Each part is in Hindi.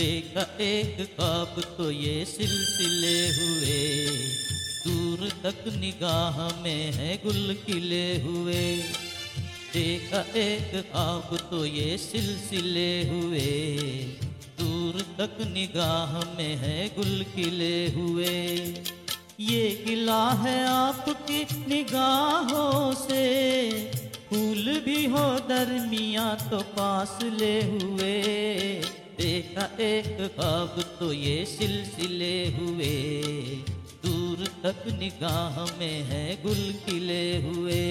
देखा एक ख्वाब तो ये सिलसिले हुए। दूर तक निगाह में है गुल खिले हुए। देखा एक ख्वाब तो ये सिलसिले हुए। दूर तक निगाह में है गुल खिले हुए। ये गिला है आपकी निगाहों से। फूल भी हो दरमिया तो पास ले हुए। देखा एक खाब तो ये सिलसिले हुए। दूर तक निगाह में है गुल खिले हुए।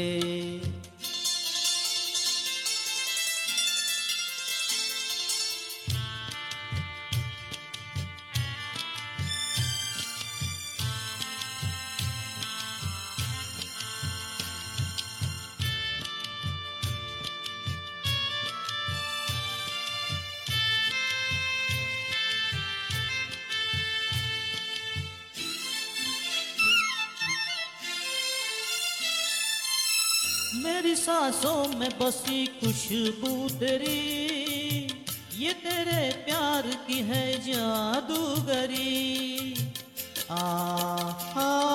मेरी सांसों में बसी खुशबू तेरी। ये तेरे प्यार की है जादूगरी। आ, आ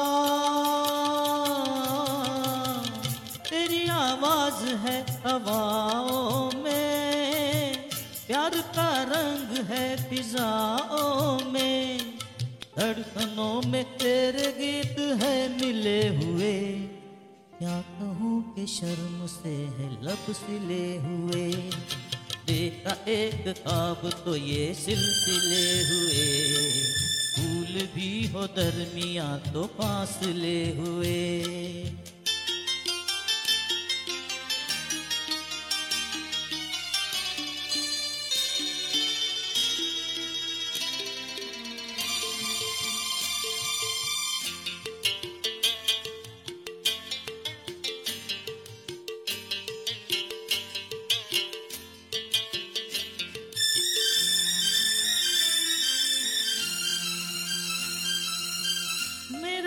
तेरी आवाज़ है हवाओं में। प्यार का रंग है फिजाओं में। धड़कनों में तेरे गीत है मिले हुए। क्या कहूँ कि शर्म से है लब सिले हुए। देखा एक काब तो ये सिलसिले हुए। फूल भी हो दरमिया तो फासले हुए।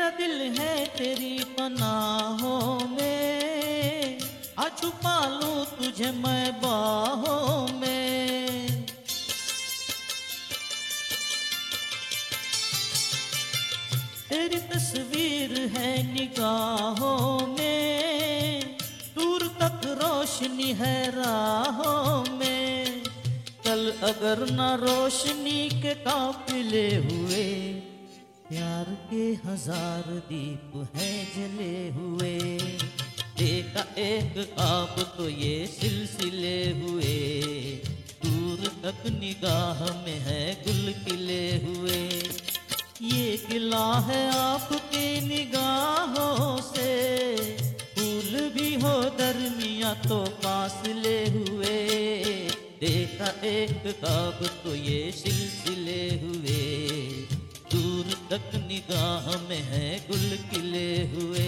मेरा दिल है तेरी पनाहों में। आ छुपा लूँ तुझे मैं बाहों में। तेरी तस्वीर है निगाहों में। दूर तक रोशनी है राहों में। कल अगर न रोशनी के काफिले हुए प्यार के हज़ार दीप हैं जले हुए। देखा एक आप तो ये सिलसिले हुए। दूर तक निगाह में है गुल खिले हुए। ये किला है आपकी निगाहों से। फूल भी हो दरमिया तो फासले हुए। देखा एक ख्वाब तो ये सिलसिले हुए। तक निगाह में है गुल खिले हुए।